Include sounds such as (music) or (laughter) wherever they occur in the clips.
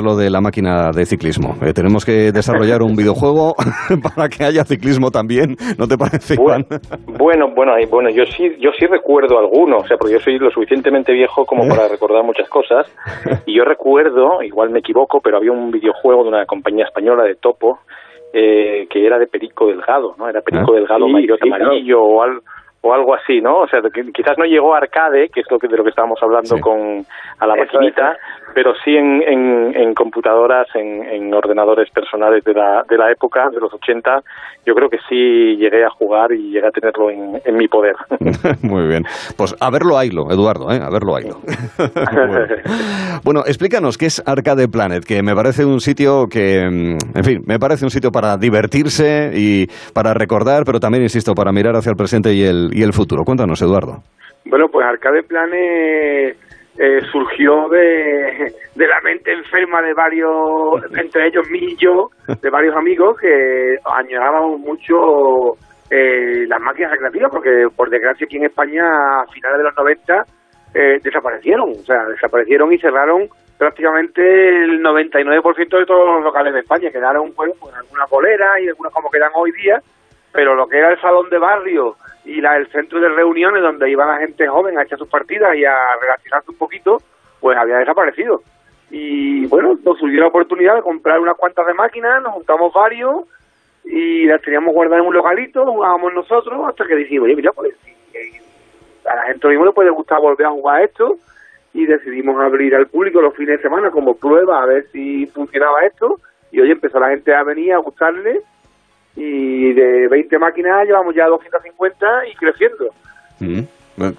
lo de la máquina de ciclismo. Eh, tenemos que desarrollar un videojuego (laughs) para que haya ciclismo también, ¿no te parece, Iván? Bueno, bueno, bueno, yo sí, yo sí recuerdo algunos, o sea, porque yo soy lo suficientemente viejo como para recordar muchas cosas. (laughs) Y yo recuerdo, igual me equivoco, pero había un videojuego de una compañía española de Topo eh, que era de Perico Delgado, ¿no? Era Perico ah. Delgado mayor amarillo o algo o algo así, ¿no? O sea, quizás no llegó a arcade, que es lo que, de lo que estábamos hablando con a la maquinita, pero sí en, en, computadoras, en, en, ordenadores personales de la, de la época, de los 80, yo creo que sí llegué a jugar y llegué a tenerlo en, en mi poder. (laughs) Muy bien. Pues a verlo haylo, Eduardo, ¿eh? A verlo haylo. (laughs) bueno. explícanos qué es Arcade Planet, que me parece un sitio que, mm, en fin, me parece un sitio para divertirse y para recordar, pero también, insisto, para mirar hacia el presente y el, y el futuro. Cuéntanos, Eduardo. Bueno, pues Arcade Planet eh, surgió de, de, la mente enferma de varios, entre ellos mí y yo, de varios amigos que añorábamos mucho eh, las máquinas recreativas, porque por desgracia aquí en España a finales de los 90 eh, desaparecieron, o sea, desaparecieron y cerraron prácticamente el 99% de todos los locales de España, quedaron pues, pues algunas boleras y algunas como quedan hoy día, pero lo que era el salón de barrio y la, el centro de reuniones donde iba la gente joven a echar sus partidas y a relacionarse un poquito, pues había desaparecido. Y bueno, nos surgió la oportunidad de comprar unas cuantas de máquinas, nos juntamos varios y las teníamos guardadas en un localito, jugábamos nosotros hasta que dijimos, oye, mira, pues a la gente mismo le puede gustar volver a jugar esto y decidimos abrir al público los fines de semana como prueba a ver si funcionaba esto y hoy empezó la gente a venir a gustarle y de 20 máquinas llevamos ya 250 y creciendo. Mm.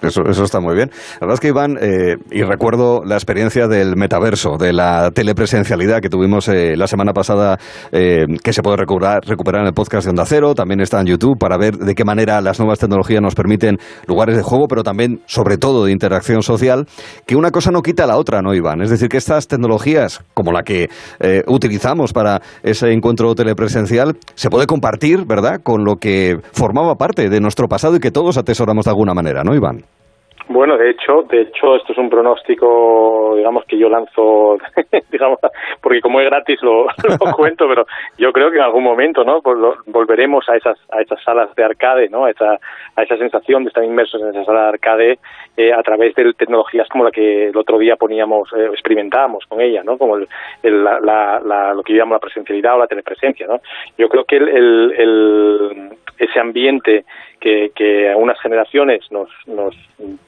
Eso, eso está muy bien. La verdad es que, Iván, eh, y recuerdo la experiencia del metaverso, de la telepresencialidad que tuvimos eh, la semana pasada, eh, que se puede recuperar, recuperar en el podcast de Onda Cero, también está en YouTube, para ver de qué manera las nuevas tecnologías nos permiten lugares de juego, pero también, sobre todo, de interacción social, que una cosa no quita la otra, ¿no, Iván? Es decir, que estas tecnologías, como la que utilizamos para ese encuentro telepresencial, se puede compartir, ¿verdad?, con lo que formaba parte de nuestro pasado y que todos atesoramos de alguna manera, ¿no, Iván? Bueno, de hecho, de hecho, esto es un pronóstico, digamos que yo lanzo, (laughs) digamos, porque como es gratis (laughs) lo, cuento, pero yo creo que en algún momento, ¿no? Pues volveremos a esas a esas salas de arcade, ¿no? A esa a esa sensación de estar inmersos en esa sala de arcade eh, a través de tecnologías como la que el otro día poníamos, eh, experimentábamos con ella, ¿no? Como el, la, la, lo que llamamos la presencialidad o la telepresencia, ¿no? Yo creo que el, el ese ambiente que, que a unas generaciones nos, nos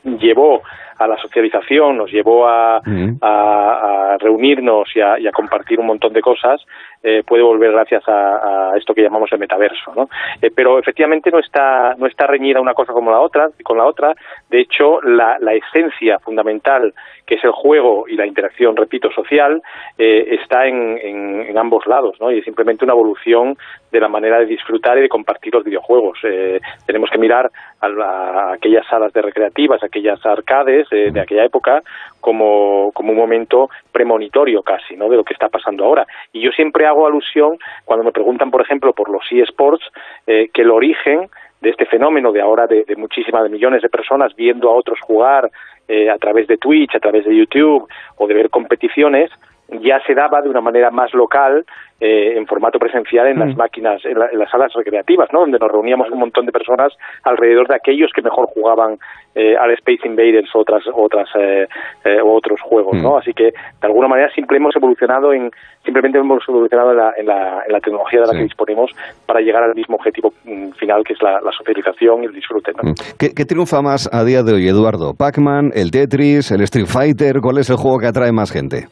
llevó a la socialización, nos llevó a, a, reunirnos y a, y a, compartir un montón de cosas, eh, puede volver gracias a, a, esto que llamamos el metaverso, ¿no? Eh, pero efectivamente no está no está reñida una cosa como la otra con la otra. De hecho, la, la esencia fundamental que es el juego y la interacción, repito, social, eh, está en, en, en, ambos lados, ¿no? Y es simplemente una evolución de la manera de disfrutar y de compartir los videojuegos. Eh, tenemos que mirar a, a, aquellas salas de recreativas, aquellas arcades de aquella época como, como un momento premonitorio casi, ¿no? De lo que está pasando ahora. Y yo siempre hago alusión cuando me preguntan, por ejemplo, por los eSports, eh, que el origen de este fenómeno de ahora de, de muchísimas de millones de personas viendo a otros jugar eh, a través de Twitch, a través de YouTube o de ver competiciones, ya se daba de una manera más local eh, en formato presencial en las mm. máquinas, en, las salas recreativas, ¿no? Donde nos reuníamos un montón de personas alrededor de aquellos que mejor jugaban eh, al Space Invaders o otras, otras, eh, eh otros juegos, ¿no? Mm. Así que, de alguna manera, siempre hemos evolucionado en, simplemente hemos evolucionado en la, en la, en la tecnología de la que disponemos para llegar al mismo objetivo mm, final, que es la, la socialización y el disfrute, ¿no? ¿Qué, ¿Qué, triunfa más a día de hoy, Eduardo? ¿Pac-Man, el Tetris, el Street Fighter? ¿Cuál es el juego que atrae más gente?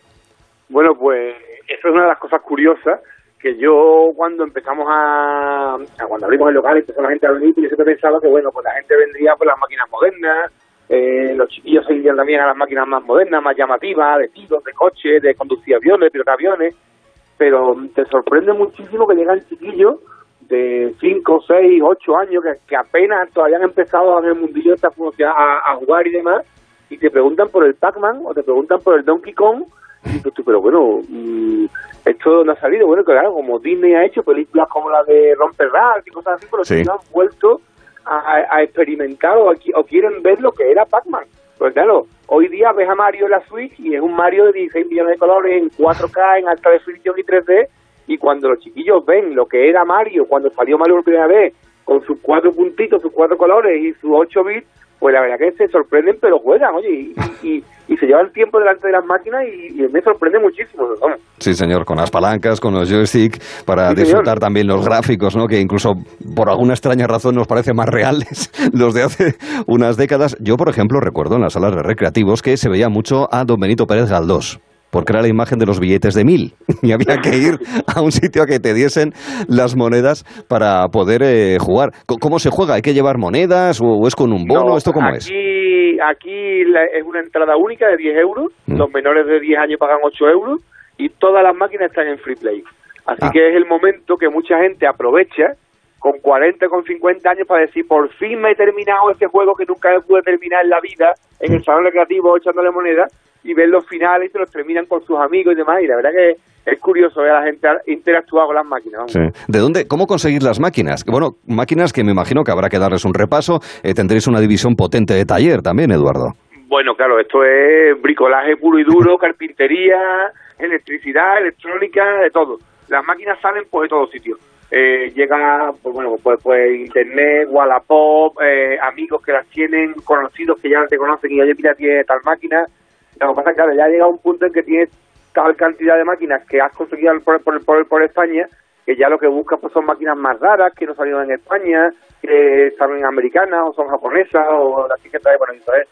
Bueno, pues eso es una de las cosas curiosas que yo cuando empezamos a, cuando abrimos el local empezó la gente a venir y yo siempre pensaba que bueno pues la gente vendría por las máquinas modernas eh, los chiquillos se irían también a las máquinas más modernas más llamativas de tiros de coches de conducir aviones de aviones pero te sorprende muchísimo que llegan chiquillos de 5, 6, 8 años que, que, apenas todavía han empezado en el mundillo de esta a, a jugar y demás y te preguntan por el Pac-Man o te preguntan por el Donkey Kong pero bueno, mm, esto no ha salido. Bueno, claro, como Disney ha hecho películas como la de Romper y cosas así, pero sí. han vuelto a, experimentar o, quieren ver lo que era Pac-Man. Pues claro, Hoy día ves a Mario en la Switch y es un Mario de 16 millones de colores en 4K, en alta definición y 3D. Y cuando los chiquillos ven lo que era Mario cuando salió Mario por primera vez, con sus cuatro puntitos, sus cuatro colores y sus 8 bits, pues la verdad que se sorprenden, pero juegan, oye, y, se llevan tiempo delante de las máquinas y, me sorprende muchísimo. Sí, señor, con las palancas, con los joystick, para disfrutar también los gráficos, ¿no? Que incluso por alguna extraña razón nos parecen más reales (laughs) los de hace unas décadas. Yo, por ejemplo, recuerdo en las salas de recreativos que se veía mucho a don Benito Pérez Galdós porque era la imagen de los billetes de mil (laughs) y había que ir a un sitio a que te diesen las monedas para poder eh, jugar. ¿Cómo se juega? ¿Hay que llevar monedas o es con un bono? ¿Esto cómo es? Aquí es una entrada única de 10 euros, mm. los menores de 10 años pagan 8 euros y todas las máquinas están en free play. Así ah. que es el momento que mucha gente aprovecha con 40, con 50 años para decir, por fin me he terminado este juego que nunca pude terminar en la vida, en el mm. salón recreativo echándole moneda, y ver los finales y se los terminan con sus amigos y demás, y la verdad que es curioso ver a la gente interactuar con las máquinas. ¿De dónde, cómo conseguir las máquinas? Bueno, máquinas que me imagino que habrá que darles un repaso, eh, tendréis una división potente de taller también, Eduardo. Bueno, claro, esto es bricolaje puro y duro, (laughs) carpintería, electricidad, electrónica, de todo. Las máquinas salen pues de todos sitios eh, llega, pues bueno, pues, pues internet, Wallapop, eh, amigos que las tienen, conocidos que ya te conocen y oye, mira, tiene tal máquina. Lo que pasa es que ya llega un punto en que tienes tal cantidad de máquinas que has conseguido por, por, por, España que ya lo que buscas pues son máquinas más raras que no salieron en España, que salen americanas o son japonesas o las que trae, bueno, entonces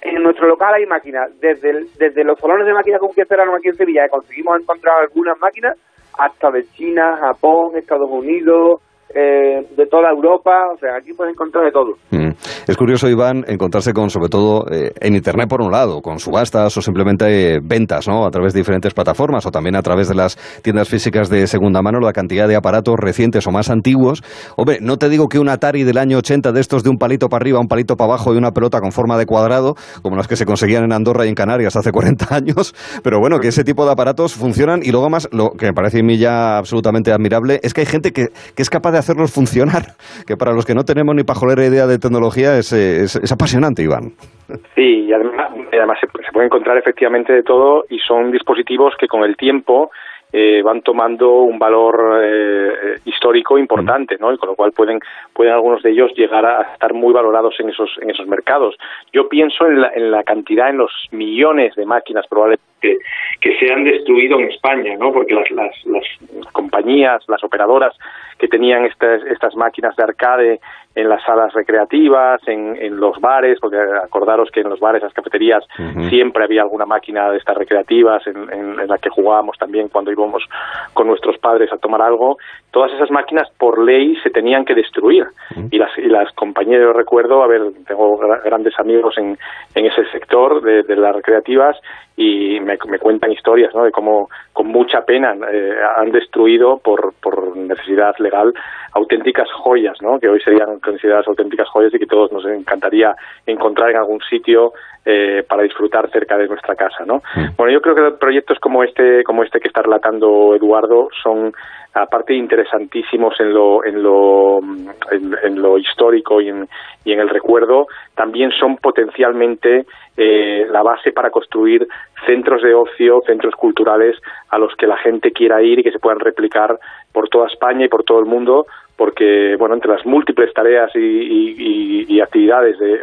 en nuestro local hay máquinas, desde, desde los salones de máquinas con que esperamos aquí en Sevilla, que conseguimos encontrar algunas máquinas, hasta de China, Japón, Estados Unidos, eh, de toda Europa, o sea, aquí puedes encontrar de todo. Mm. Es curioso, Iván, encontrarse con, sobre todo, eh, en Internet por un lado, con subastas o simplemente ventas, ¿no? A través de diferentes plataformas o también a través de las tiendas físicas de segunda mano, la cantidad de aparatos recientes o más antiguos. Hombre, no te digo que un Atari del año 80 de estos de un palito para arriba, un palito para abajo y una pelota con forma de cuadrado, como las que se conseguían en Andorra y en Canarias hace 40 (laughs) años, pero bueno, que ese tipo de aparatos funcionan y luego más, lo que me parece a mí ya absolutamente admirable, es que hay gente que, que es capaz de hacerlos funcionar, (laughs) que para los que no tenemos ni pajolera idea de tecnología es, es, apasionante, Iván. (laughs) Sí, y además, además se, se puede encontrar efectivamente de todo y son dispositivos que con el tiempo eh, van tomando un valor eh, histórico importante, ¿no? Y con lo cual pueden, pueden algunos de ellos llegar a estar muy valorados en esos, en esos mercados. Yo pienso en la, en la cantidad, en los millones de máquinas probablemente que, que se han destruido en España, ¿no? Porque las, las, las compañías, las operadoras que tenían estas, estas máquinas de arcade en las salas recreativas, en, en los bares, porque acordaros que en los bares, las cafeterías, siempre había alguna máquina de estas recreativas en, en, en la que jugábamos también cuando íbamos con nuestros padres a tomar algo, todas esas máquinas por ley se tenían que destruir. Y las, y las compañías, yo recuerdo, a ver, tengo grandes amigos en, en ese sector de, de las recreativas y me, me, cuentan historias ¿no? de cómo con mucha pena eh, han destruido por, por necesidad legal auténticas joyas, ¿no? que hoy serían consideradas auténticas joyas y que todos nos encantaría encontrar en algún sitio eh, para disfrutar cerca de nuestra casa. ¿no? Bueno, yo creo que proyectos como este, como este que está relatando Eduardo son aparte interesantísimos en lo en lo en, lo histórico y en, y en el recuerdo también son potencialmente eh, la base para construir centros de ocio, centros culturales a los que la gente quiera ir y que se puedan replicar por toda España y por todo el mundo porque bueno entre las múltiples tareas y, actividades de,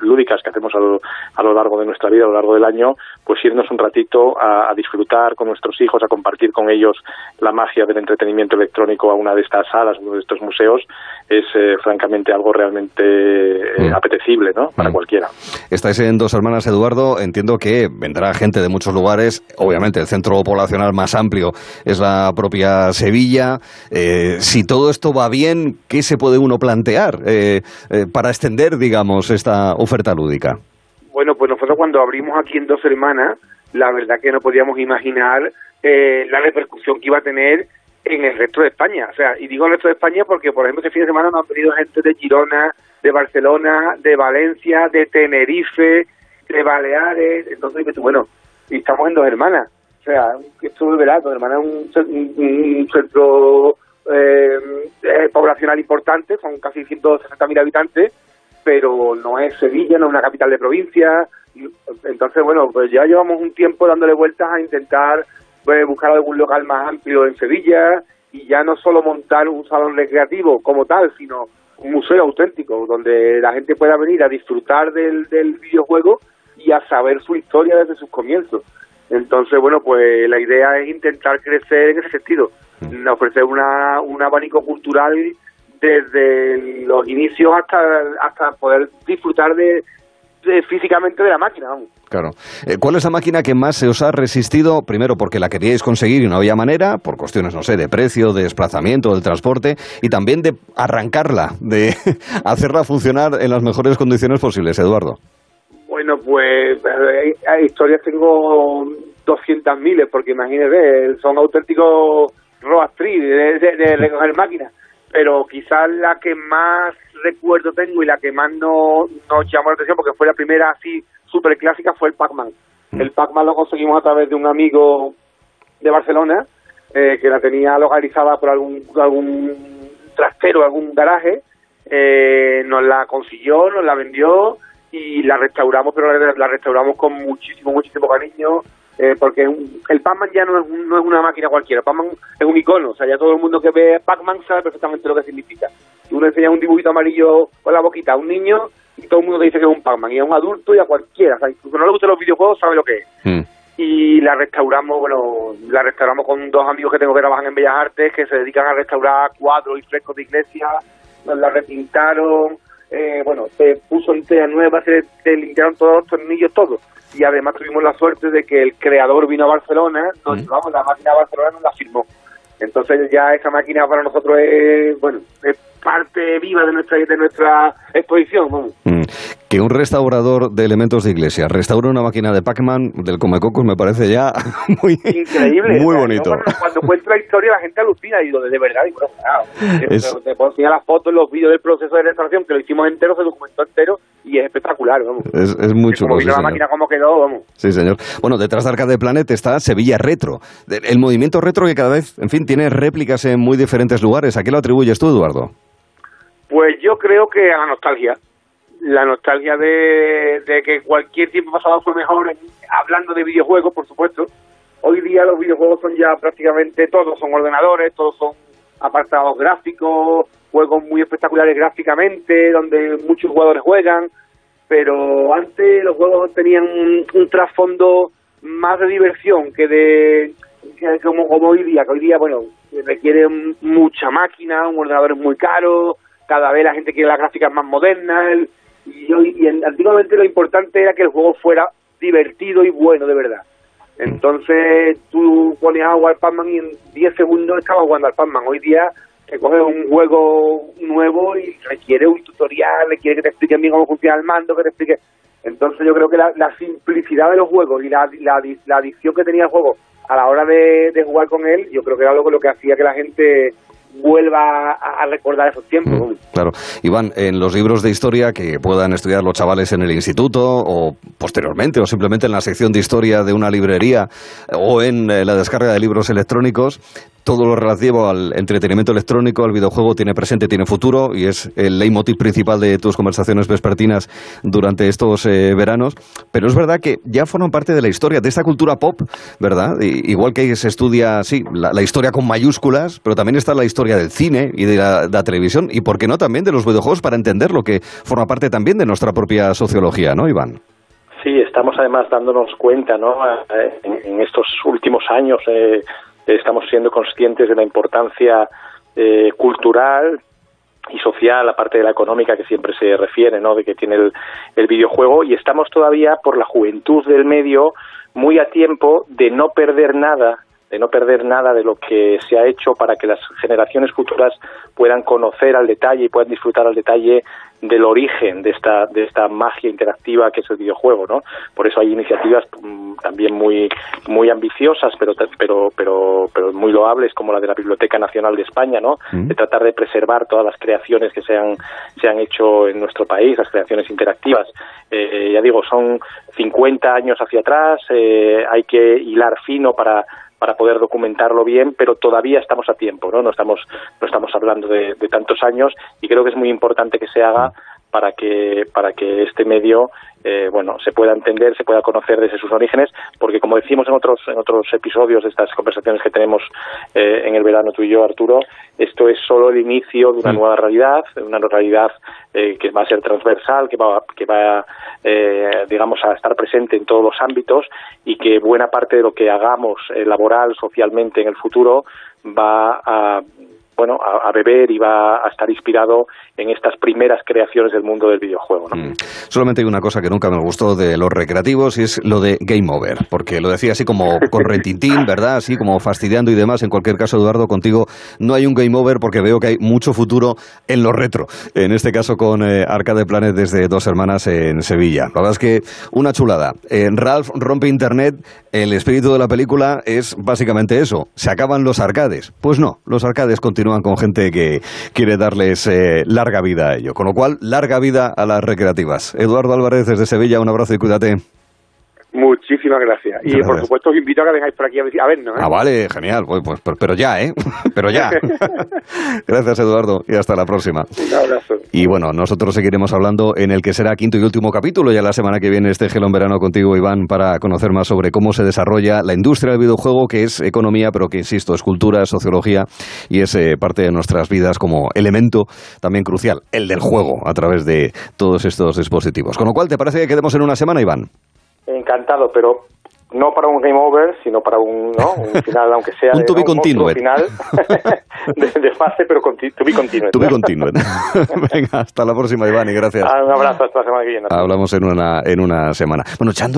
lúdicas que hacemos a lo, a lo, largo de nuestra vida a lo largo del año pues irnos un ratito a, disfrutar con nuestros hijos a compartir con ellos la magia del entretenimiento electrónico a una de estas salas uno de estos museos es eh, francamente algo realmente eh, mm. apetecible ¿no? para mm. cualquiera estáis en dos hermanas Eduardo entiendo que vendrá gente de muchos lugares obviamente el centro poblacional más amplio es la propia Sevilla eh, si todo esto va bien, ¿qué se puede uno plantear eh, eh, para extender, digamos, esta oferta lúdica? Bueno, pues nosotros cuando abrimos aquí en dos semanas, la verdad que no podíamos imaginar eh, la repercusión que iba a tener en el resto de España. O sea, y digo el resto de España porque, por ejemplo, este fin de semana nos han venido gente de Girona, de Barcelona, de Valencia, de Tenerife, de Baleares. Entonces, bueno, y estamos en dos hermanas. Sea, esto es verdad, dos hermanas es un centro eh, eh, poblacional importante, son casi 160.000 habitantes, pero no es Sevilla, no es una capital de provincia, Entonces, bueno, pues ya llevamos un tiempo dándole vueltas a intentar pues, buscar algún local más amplio en Sevilla y ya no solo montar un salón recreativo como tal, sino un museo auténtico donde la gente pueda venir a disfrutar del, del videojuego y a saber su historia desde sus comienzos. Entonces, bueno, pues la idea es intentar crecer en ese sentido, mm. ofrecer una, un abanico cultural desde los inicios hasta, hasta poder disfrutar de, físicamente de la máquina. Claro. Eh, ¿Cuál es la máquina que más se os ha resistido? Primero, porque la queríais conseguir y no había manera, por cuestiones, no sé, de precio, de desplazamiento, del transporte, y también de arrancarla, de (laughs) hacerla funcionar en las mejores condiciones posibles, Eduardo. Bueno, pues hay, historias, tengo 200 miles, porque imagínese, son auténticos roastri de, de recoger máquinas pero quizás la que más recuerdo tengo y la que más no, nos llamó la atención, porque fue la primera así súper clásica, fue el Pac-Man. Mm. El Pac-Man lo conseguimos a través de un amigo de Barcelona, eh, que la tenía localizada por algún, algún trastero, algún garaje, eh, nos la consiguió, nos la vendió y la restauramos, pero la restauramos con muchísimo, muchísimo cariño, eh, porque el Pac-Man ya no es, no es una máquina cualquiera, Pac-Man es un icono, o sea, ya todo el mundo que ve Pac-Man sabe perfectamente lo que significa. Tú le enseñas un dibujito amarillo con la boquita a un niño y todo el mundo te dice que es un Pac-Man, y a un adulto y a cualquiera, o sea, incluso no le gustan los videojuegos, sabe lo que es. Mm. Y la restauramos, bueno, la restauramos con dos amigos que tengo que trabajan en Bellas Artes, que se dedican a restaurar cuadros y frescos de iglesia, nos la repintaron, eh, bueno, se puso entera nueva, se, se limpiaron todos los tornillos, todo y además tuvimos la suerte de que el creador vino a Barcelona, nos llevamos la máquina a Barcelona nos la firmó. Entonces ya esa máquina para nosotros es, bueno, es parte viva de nuestra de nuestra exposición. Mm. Que un restaurador de elementos de iglesia restaure una máquina de Pac-Man del Comecocos me parece ya (laughs) muy increíble. Muy bonito. Cuando, cuento la historia la gente alucina y digo, de verdad, y bueno, te puedo enseñar las fotos, los vídeos del proceso de restauración que lo hicimos entero, se documentó entero y es espectacular, vamos. Es, es muy chulo. Como la máquina como quedó, vamos. Sí, señor. Bueno, detrás de Arcade Planet está Sevilla Retro. El movimiento retro que cada vez, en fin, tiene réplicas en muy diferentes lugares. ¿A qué lo atribuyes tú, Eduardo? Pues yo creo que a la nostalgia. La nostalgia de, que cualquier tiempo pasado fue mejor, hablando de videojuegos, por supuesto. Hoy día los videojuegos son ya prácticamente todos, son ordenadores, todos son apartados gráficos, juegos muy espectaculares gráficamente, donde muchos jugadores juegan, pero antes los juegos tenían un, trasfondo más de diversión que de como, como hoy día, que hoy día, bueno, requiere mucha máquina, un ordenador es muy caro, cada vez la gente quiere las gráficas más modernas, y, y, antiguamente lo importante era que el juego fuera divertido y bueno de verdad. Entonces tú ponías a jugar Pac-Man y en 10 segundos estabas jugando al Pac-Man. Hoy día te coges un juego nuevo y requiere un tutorial, requiere que te expliquen bien cómo funciona el mando, que te explique... Entonces yo creo que la, simplicidad de los juegos y la, la, la adicción que tenía el juego a la hora de, de jugar con él, yo creo que era algo lo que hacía que la gente vuelva a, recordar esos tiempos. Mm, claro. Iván, en los libros de historia que puedan estudiar los chavales en el instituto o posteriormente o simplemente en la sección de historia de una librería o en eh, la descarga de libros electrónicos, todo lo relativo al entretenimiento electrónico, al videojuego, tiene presente, tiene futuro y es el leitmotiv principal de tus conversaciones vespertinas durante estos eh, veranos. Pero es verdad que ya forman parte de la historia, de esta cultura pop, ¿verdad? igual que se estudia, sí, la, historia con mayúsculas, pero también está la historia del cine y de la, televisión y, ¿por qué no, también de los videojuegos para entender lo que forma parte también de nuestra propia sociología, ¿no, Iván? Sí, estamos además dándonos cuenta, ¿no? En, estos últimos años eh, estamos siendo conscientes de la importancia eh, cultural y social, aparte de la económica que siempre se refiere, ¿no? De que tiene el videojuego y estamos todavía por la juventud del medio muy a tiempo de no perder nada de no perder nada de lo que se ha hecho para que las generaciones futuras puedan conocer al detalle y puedan disfrutar al detalle del origen de esta de esta magia interactiva que es el videojuego, ¿no? Por eso hay iniciativas mm, también muy muy ambiciosas, pero pero pero pero muy loables como la de la Biblioteca Nacional de España, ¿no? Mm. De tratar de preservar todas las creaciones que se han se han hecho en nuestro país, las creaciones interactivas. Eh, ya digo, son 50 años hacia atrás, eh, hay que hilar fino para para poder documentarlo bien, pero todavía estamos a tiempo, ¿no? No estamos, no estamos hablando de, tantos años y creo que es muy importante que se haga para que para que este medio eh, bueno se pueda entender se pueda conocer desde sus orígenes porque como decimos en otros en otros episodios de estas conversaciones que tenemos eh, en el verano tú y yo Arturo esto es solo el inicio de una nueva realidad una realidad eh, que va a ser transversal que va que va digamos a estar presente en todos los ámbitos y que buena parte de lo que hagamos laboral socialmente en el futuro va a bueno, a, beber y va a estar inspirado en estas primeras creaciones del mundo del videojuego. ¿no? Mm. Solamente hay una cosa que nunca me gustó de los recreativos y es lo de Game Over, porque lo decía así como (laughs) con retintín, ¿verdad? Así como fastidiando y demás. En cualquier caso, Eduardo, contigo no hay un Game Over porque veo que hay mucho futuro en lo retro. En este caso con eh, Arcade Planet desde Dos Hermanas en Sevilla. La verdad es que una chulada. En Ralph rompe Internet, el espíritu de la película es básicamente eso. Se acaban los arcades. Pues no, los arcades continúan con gente que quiere darles eh, larga vida a ello. Con lo cual, larga vida a las recreativas. Eduardo Álvarez desde Sevilla, un abrazo y cuídate. Muchísimas gracias. Y por supuesto os invito a que vengáis por aquí a, vernos. ¿eh? Ah, vale, genial. Pues, pues, pero ya, ¿eh? (laughs) pero ya. (laughs) gracias, Eduardo, y hasta la próxima. Un abrazo. Y bueno, nosotros seguiremos hablando en el que será quinto y último capítulo. Ya la semana que viene este Gelo en Verano contigo, Iván, para conocer más sobre cómo se desarrolla la industria del videojuego, que es economía, pero que, insisto, es cultura, sociología y es eh, parte de nuestras vidas como elemento también crucial, el del juego, a través de todos estos dispositivos. Con lo cual, ¿te parece que quedemos en una semana, Iván? Encantado, pero no para un game over, sino para un, ¿no? un (laughs) final, aunque sea un to be final (laughs) de, fase, pero to be continued. To be continued. (laughs) Venga, hasta la próxima, Iván, y gracias. Ah, un abrazo, hasta la semana que viene. Hablamos en una, en una semana. Bueno, echando